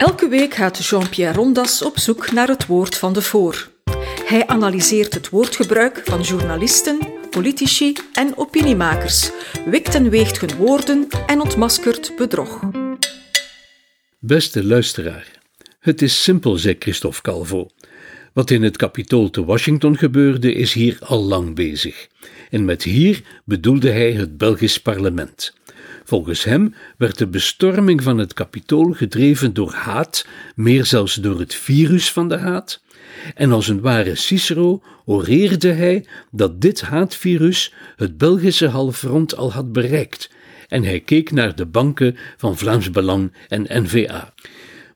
Elke week gaat Jean-Pierre Rondas op zoek naar het woord van de voor. Hij analyseert het woordgebruik van journalisten, politici en opiniemakers, wikt en weegt hun woorden en ontmaskert bedrog. Beste luisteraar, het is simpel, zei Christophe Calvo. Wat in het kapitool te Washington gebeurde, is hier al lang bezig. En met hier bedoelde hij het Belgisch parlement. Volgens hem werd de bestorming van het kapitool gedreven door haat, meer zelfs door het virus van de haat. En als een ware Cicero oreerde hij dat dit haatvirus het Belgische halfrond al had bereikt, en hij keek naar de banken van Vlaams Belang en NVA.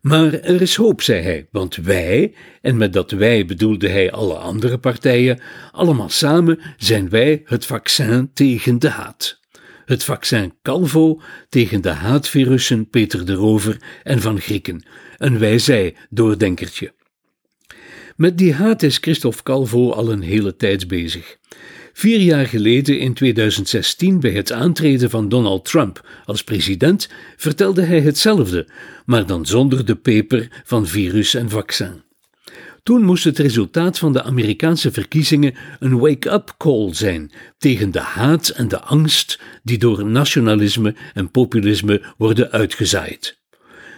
Maar er is hoop, zei hij, want wij, en met dat wij bedoelde hij alle andere partijen, allemaal samen zijn wij het vaccin tegen de haat. Het vaccin Calvo tegen de haatvirussen Peter de Rover en Van Grieken. Een wij-zij doordenkertje. Met die haat is Christophe Calvo al een hele tijd bezig. Vier jaar geleden, in 2016, bij het aantreden van Donald Trump als president, vertelde hij hetzelfde, maar dan zonder de peper van virus en vaccin. Toen moest het resultaat van de Amerikaanse verkiezingen een wake-up call zijn tegen de haat en de angst die door nationalisme en populisme worden uitgezaaid.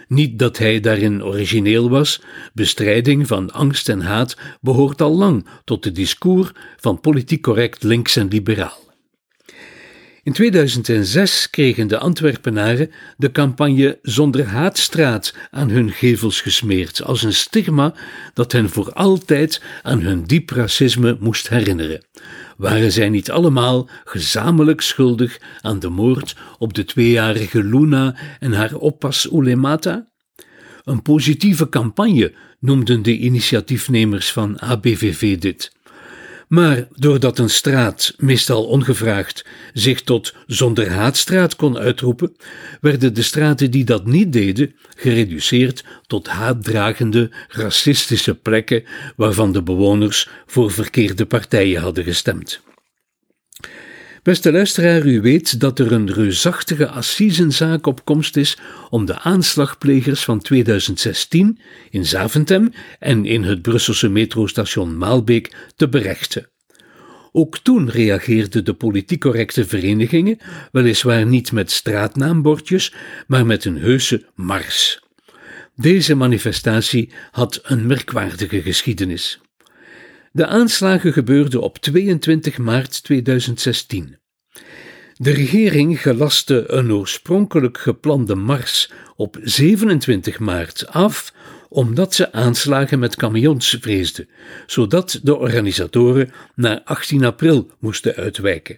Niet dat hij daarin origineel was, bestrijding van angst en haat behoort al lang tot het discours van politiek correct links en liberaal. In 2006 kregen de Antwerpenaren de campagne Zonder Haatstraat aan hun gevels gesmeerd als een stigma dat hen voor altijd aan hun diep racisme moest herinneren. Waren zij niet allemaal gezamenlijk schuldig aan de moord op de tweejarige Luna en haar oppas Ulemata? Een positieve campagne noemden de initiatiefnemers van ABVV dit. Maar doordat een straat, meestal ongevraagd, zich tot zonder haatstraat kon uitroepen, werden de straten die dat niet deden gereduceerd tot haatdragende, racistische plekken waarvan de bewoners voor verkeerde partijen hadden gestemd. Beste luisteraar, u weet dat er een reusachtige assisenzaak op komst is om de aanslagplegers van 2016 in Zaventem en in het Brusselse metrostation Maalbeek te berechten. Ook toen reageerden de politiek correcte verenigingen, weliswaar niet met straatnaambordjes, maar met een heuse mars. Deze manifestatie had een merkwaardige geschiedenis. De aanslagen gebeurden op 22 maart 2016. De regering gelaste een oorspronkelijk geplande mars op 27 maart af, omdat ze aanslagen met camions vreesde, zodat de organisatoren naar 18 april moesten uitwijken.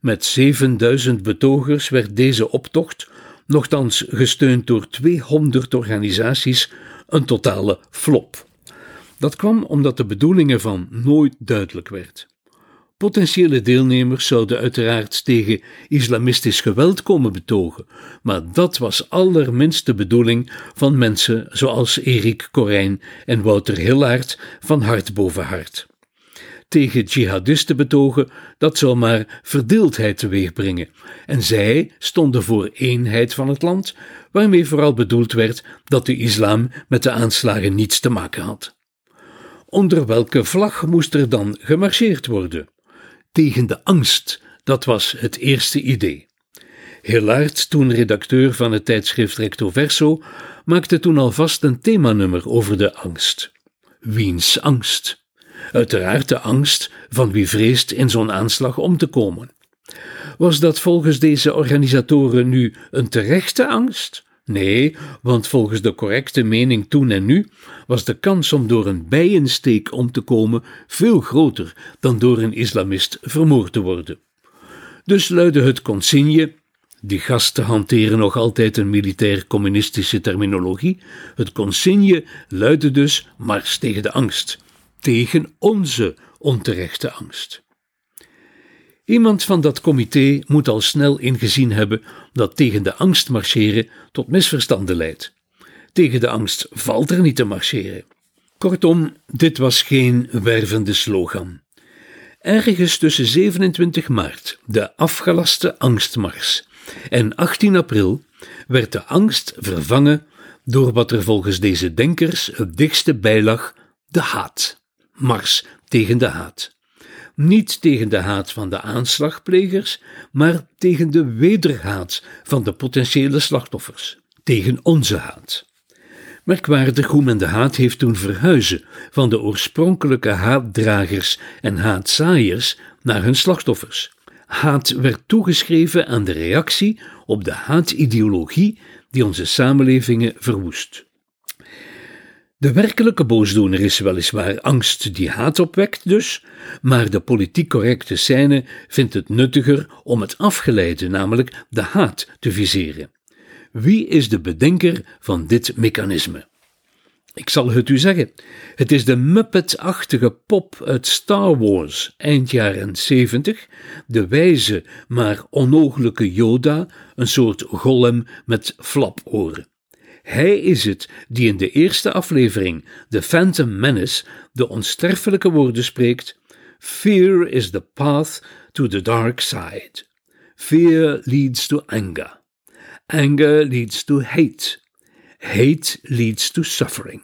Met 7000 betogers werd deze optocht, nogthans gesteund door 200 organisaties, een totale flop. Dat kwam omdat de bedoelingen van nooit duidelijk werd. Potentiële deelnemers zouden uiteraard tegen islamistisch geweld komen betogen, maar dat was allerminst de bedoeling van mensen zoals Erik Corijn en Wouter Hillaert van Hart boven Hart. Tegen jihadisten betogen, dat zou maar verdeeldheid teweegbrengen, en zij stonden voor eenheid van het land, waarmee vooral bedoeld werd dat de islam met de aanslagen niets te maken had. Onder welke vlag moest er dan gemarcheerd worden? Tegen de angst, dat was het eerste idee. Hilaert, toen redacteur van het tijdschrift Recto Verso, maakte toen alvast een themanummer over de angst. Wiens angst? Uiteraard de angst van wie vreest in zo'n aanslag om te komen. Was dat volgens deze organisatoren nu een terechte angst? Nee, want volgens de correcte mening toen en nu was de kans om door een bijensteek om te komen veel groter dan door een islamist vermoord te worden. Dus luidde het consigne, die gasten hanteren nog altijd een militair-communistische terminologie, het consigne luidde dus mars tegen de angst, tegen onze onterechte angst. Iemand van dat comité moet al snel ingezien hebben dat tegen de angst marcheren tot misverstanden leidt. Tegen de angst valt er niet te marcheren. Kortom, dit was geen wervende slogan. Ergens tussen 27 maart, de afgelaste angstmars, en 18 april werd de angst vervangen door wat er volgens deze denkers het dichtste bijlag, de haat. Mars tegen de haat. Niet tegen de haat van de aanslagplegers, maar tegen de wederhaat van de potentiële slachtoffers. Tegen onze haat. Merkwaardig hoe men de haat heeft doen verhuizen van de oorspronkelijke haatdragers en haatzaaiers naar hun slachtoffers. Haat werd toegeschreven aan de reactie op de haatideologie die onze samenlevingen verwoest. De werkelijke boosdoener is weliswaar angst die haat opwekt, dus, maar de politiek correcte scène vindt het nuttiger om het afgeleide, namelijk de haat, te viseren. Wie is de bedenker van dit mechanisme? Ik zal het u zeggen. Het is de Muppet-achtige pop uit Star Wars, eind jaren 70, de wijze maar onogelijke Yoda, een soort golem met flaporen. Hij is het die in de eerste aflevering, The Phantom Menace, de onsterfelijke woorden spreekt: Fear is the path to the dark side. Fear leads to anger. Anger leads to hate. Hate leads to suffering.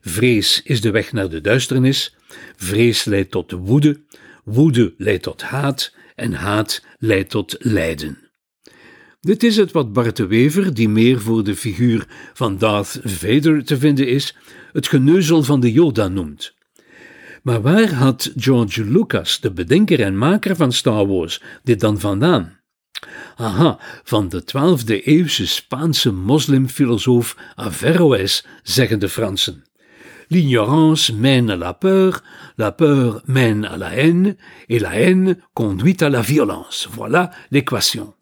Vrees is de weg naar de duisternis. Vrees leidt tot woede. Woede leidt tot haat. En haat leidt tot lijden. Dit is het wat Bart de Wever, die meer voor de figuur van Darth Vader te vinden is, het geneuzel van de Yoda noemt. Maar waar had George Lucas, de bedenker en maker van Star Wars, dit dan vandaan? Aha, van de 12e eeuwse Spaanse moslimfilosoof Averroès, zeggen de Fransen. L'ignorance mène à la peur, la peur mène à la haine, et la haine conduit à la violence. Voilà l'équation.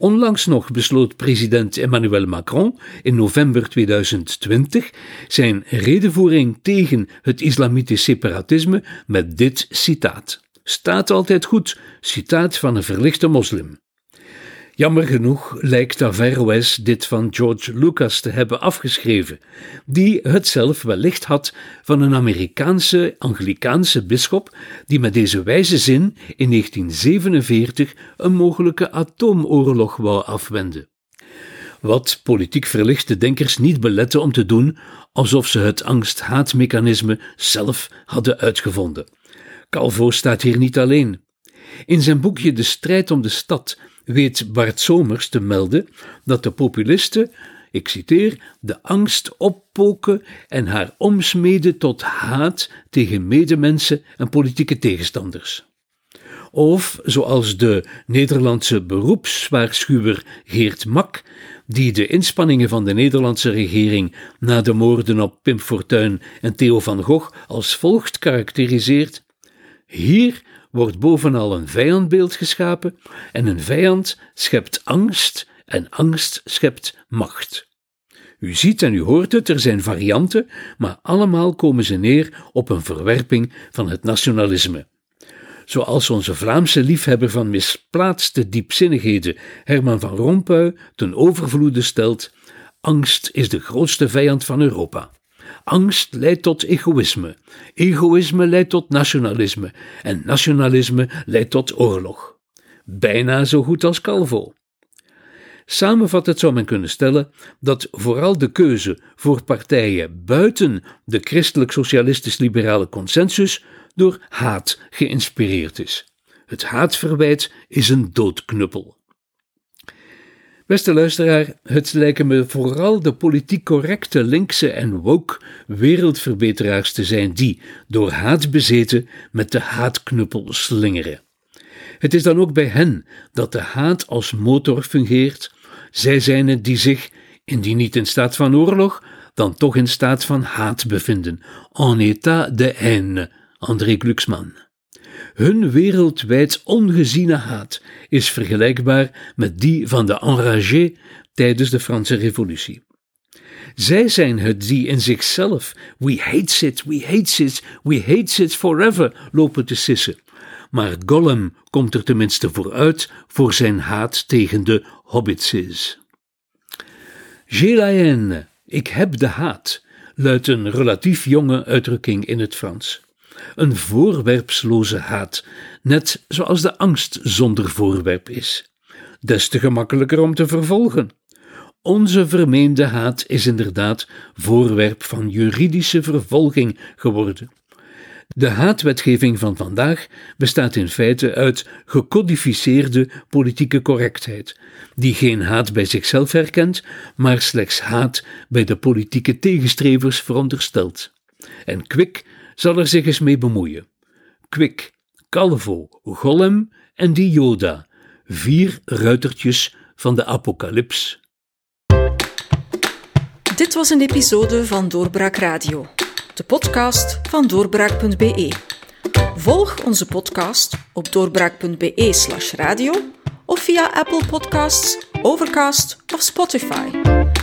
Onlangs nog besloot president Emmanuel Macron in november 2020 zijn redenvoering tegen het islamitisch separatisme met dit citaat. Staat altijd goed, citaat van een verlichte moslim. Jammer genoeg lijkt Averroes dit van George Lucas te hebben afgeschreven, die het zelf wellicht had van een Amerikaanse Anglikaanse bisschop die met deze wijze zin in 1947 een mogelijke atoomoorlog wou afwenden. Wat politiek verlichte denkers niet beletten om te doen alsof ze het angst-haatmechanisme zelf hadden uitgevonden. Calvo staat hier niet alleen. In zijn boekje De strijd om de stad weet Bart Somers te melden dat de populisten, ik citeer, de angst oppoken en haar omsmeden tot haat tegen medemensen en politieke tegenstanders. Of zoals de Nederlandse beroepswaarschuwer Geert Mak, die de inspanningen van de Nederlandse regering na de moorden op Pim Fortuyn en Theo van Gogh als volgt karakteriseert: Hier wordt bovenal een vijandbeeld geschapen en een vijand schept angst en angst schept macht. U ziet en u hoort het, er zijn varianten, maar allemaal komen ze neer op een verwerping van het nationalisme. Zoals onze Vlaamse liefhebber van misplaatste diepzinnigheden Herman van Rompuy ten overvloede stelt: angst is de grootste vijand van Europa. Angst leidt tot egoïsme, egoïsme leidt tot nationalisme en nationalisme leidt tot oorlog. Bijna zo goed als Calvo. Samenvattend zou men kunnen stellen dat vooral de keuze voor partijen buiten de christelijk-socialistisch-liberale consensus door haat geïnspireerd is. Het haatverwijt is een doodknuppel. Beste luisteraar, het lijken me vooral de politiek correcte linkse en woke wereldverbeteraars te zijn die, door haat bezeten, met de haatknuppel slingeren. Het is dan ook bij hen dat de haat als motor fungeert. Zij zijn het die zich, indien niet in staat van oorlog, dan toch in staat van haat bevinden. En état de haine, André Glucksmann. Hun wereldwijd ongeziene haat is vergelijkbaar met die van de enragés tijdens de Franse Revolutie. Zij zijn het die in zichzelf we hate it, we hate it, we hate it forever lopen te sissen. Maar Gollum komt er tenminste vooruit voor zijn haat tegen de hobbitses. J'ai ik heb de haat, luidt een relatief jonge uitdrukking in het Frans een voorwerpsloze haat, net zoals de angst zonder voorwerp is. Des te gemakkelijker om te vervolgen. Onze vermeende haat is inderdaad voorwerp van juridische vervolging geworden. De haatwetgeving van vandaag bestaat in feite uit gecodificeerde politieke correctheid, die geen haat bij zichzelf herkent, maar slechts haat bij de politieke tegenstrevers veronderstelt. En Kwik zal er zich eens mee bemoeien. Kwik, Calvo, Gollum en die Yoda, vier ruitertjes van de apocalyps. Dit was een episode van Doorbraak Radio de podcast van doorbraak.be. Volg onze podcast op doorbraak.be/slash radio of via Apple Podcasts, Overcast of Spotify.